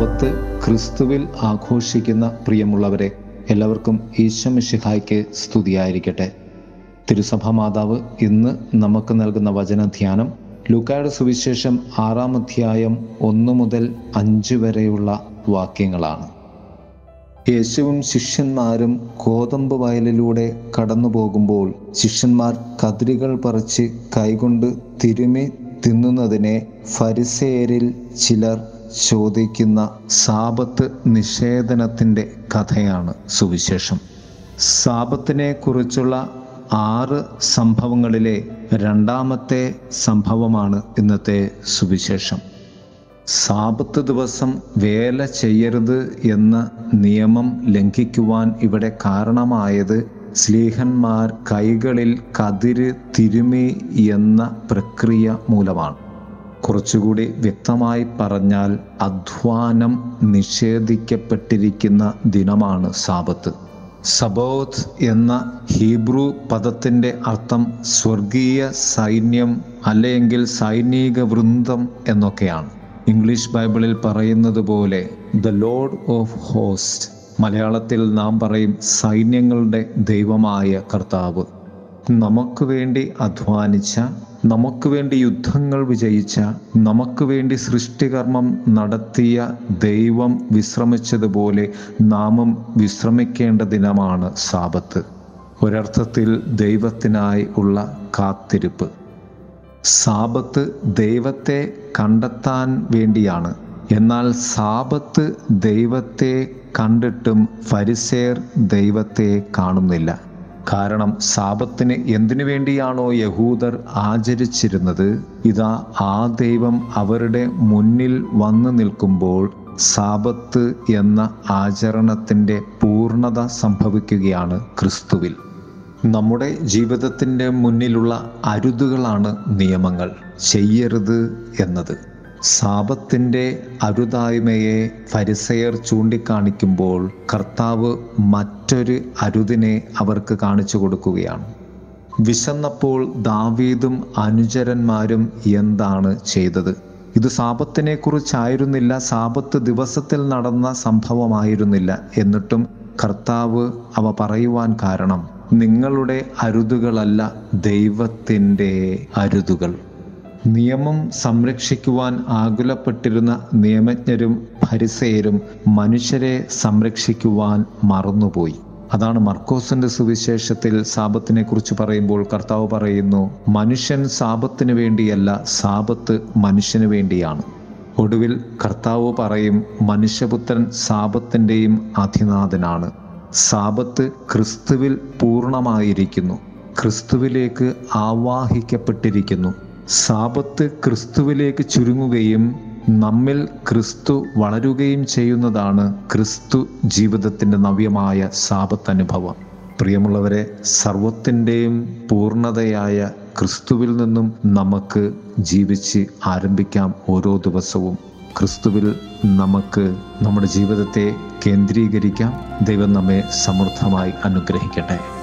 സാപത്ത് ക്രിസ്തുവിൽ ആഘോഷിക്കുന്ന പ്രിയമുള്ളവരെ എല്ലാവർക്കും ഈശ്വമിഷിഹായ്ക്ക് സ്തുതിയായിരിക്കട്ടെ. തിരുസഭ മാതാവ് ഇന്ന് നമുക്ക് നൽകുന്ന വചനധ്യാനം ലൂക്കായുടെ സുവിശേഷം ആറാം അധ്യായം ഒന്ന് മുതൽ അഞ്ച് വരെയുള്ള വാക്യങ്ങളാണ്. യേശുവും ശിഷ്യന്മാരും കോതമ്പ് വയലിലൂടെ കടന്നു പോകുമ്പോൾ ശിഷ്യന്മാർ കതിരുകൾ പറിച്ച് കൈകൊണ്ട് തിരുമി തിന്നുന്നതിനെ ഫരിസേരിൽ ചിലർ ചോദിക്കുന്ന സാപത്ത് നിഷേധനത്തിന്റെ കഥയാണ് സുവിശേഷം. സാപത്തിനെ കുറിച്ചുള്ള ആറ് സംഭവങ്ങളിലെ രണ്ടാമത്തെ സംഭവമാണ് ഇന്നത്തെ സുവിശേഷം. സാപത്ത് ദിവസം വേല ചെയ്യരുത് എന്ന നിയമം ലംഘിക്കുവാൻ ഇവിടെ കാരണമായത് സ്ലീഹന്മാർ കൈകളിൽ കതിര് തിരുമി എന്ന പ്രക്രിയ മൂലമാണ്. കുറച്ചുകൂടി വ്യക്തമായി പറഞ്ഞാൽ അധ്വാനം നിഷേധിക്കപ്പെട്ടിരിക്കുന്ന ദിനമാണ് സാപത്ത് സബോത് എന്ന ഹീബ്രു പദത്തിന്റെ അർത്ഥം സ്വർഗീയ സൈന്യം അല്ലെങ്കിൽ സൈനിക വൃന്ദം എന്നൊക്കെയാണ്. ഇംഗ്ലീഷ് ബൈബിളിൽ പറയുന്നത് പോലെ ദ ലോഡ് ഓഫ് ഹോസ്റ്റ് മലയാളത്തിൽ നാം പറയും സൈന്യങ്ങളുടെ ദൈവമായ കർത്താവ്. നമുക്ക് വേണ്ടി അധ്വാനിച്ച നമുക്ക് വേണ്ടി യുദ്ധങ്ങൾ വിജയിച്ച നമുക്ക് വേണ്ടി സൃഷ്ടികർമ്മം നടത്തിയ ദൈവം വിശ്രമിച്ചതുപോലെ നാമം വിശ്രമിക്കേണ്ട ദിനമാണ് സാപത്ത് ഒരർത്ഥത്തിൽ ദൈവത്തിനായി ഉള്ള കാത്തിരിപ്പ്. സാപത്ത് ദൈവത്തെ കണ്ടെത്താൻ വേണ്ടിയാണ്. എന്നാൽ സാപത്ത് ദൈവത്തെ കണ്ടിട്ടും ഫരിസേർ ദൈവത്തെ കാണുന്നില്ല. കാരണം സാപത്തിന് എന്തിനു വേണ്ടിയാണോ യഹൂദർ ആചരിച്ചിരുന്നത്? ഇതാ ആ ദൈവം അവരുടെ മുന്നിൽ വന്നു നിൽക്കുമ്പോൾ സാപത്ത് എന്ന ആചരണത്തിന്റെ പൂർണത സംഭവിക്കുകയാണ് ക്രിസ്തുവിൽ. നമ്മുടെ ജീവിതത്തിന്റെ മുന്നിലുള്ള അരുതുകളാണ് നിയമങ്ങൾ. ചെയ്യരുത് എന്നത്. സാപത്തിന്റെ അരുതായ്മയെ ഫരിസയർ ചൂണ്ടിക്കാണിക്കുമ്പോൾ കർത്താവ് മറ്റൊരു അരുതിനെ അവർക്ക് കാണിച്ചു കൊടുക്കുകയാണ്. വിശന്നപ്പോൾ ദാവീദും അനുചരന്മാരും എന്താണ് ചെയ്തത്? ഇത് സാപത്തിനെ കുറിച്ചായിരുന്നില്ല സാപത്ത് ദിവസത്തിൽ നടന്ന സംഭവമായിരുന്നില്ല. എന്നിട്ടും കർത്താവ് അവ പറയുവാൻ കാരണം നിങ്ങളുടെ അരുതുകളല്ല ദൈവത്തിന്റെ അരുതുകൾ. നിയമം സംരക്ഷിക്കുവാൻ ആകുലപ്പെട്ടിരുന്ന നിയമജ്ഞരും ഭരിസയരും മനുഷ്യരെ സംരക്ഷിക്കുവാൻ മറന്നുപോയി. അതാണ് മർക്കോസിന്റെ സുവിശേഷത്തിൽ സാപത്തിനെ കുറിച്ച് പറയുമ്പോൾ കർത്താവ് പറയുന്നു മനുഷ്യൻ സാപത്തിന് വേണ്ടിയല്ല സാപത്ത് മനുഷ്യന് വേണ്ടിയാണ്. ഒടുവിൽ കർത്താവ് പറയും മനുഷ്യപുത്രൻ സാപത്തിന്റെയും അധിനാഥനാണ്. സാപത്ത് ക്രിസ്തുവിൽ പൂർണമായിരിക്കുന്നു ക്രിസ്തുവിലേക്ക് ആവാഹിക്കപ്പെട്ടിരിക്കുന്നു. സാപത്ത് ക്രിസ്തുവിലേക്ക് ചുരുങ്ങുകയും നമ്മിൽ ക്രിസ്തു വളരുകയും ചെയ്യുന്നതാണ് ക്രിസ്തു ജീവിതത്തിന്റെ നവ്യമായ സാപത്ത് അനുഭവം പ്രിയമുള്ളവരെ സർവത്തിന്റെയും പൂർണതയായ ക്രിസ്തുവിൽ നിന്നും നമുക്ക് ജീവിച്ച് ആരംഭിക്കാം ഓരോ ദിവസവും. ക്രിസ്തുവിൽ നമുക്ക് നമ്മുടെ ജീവിതത്തെ കേന്ദ്രീകരിക്കാം. ദൈവം നമ്മെ സമൃദ്ധമായി അനുഗ്രഹിക്കട്ടെ.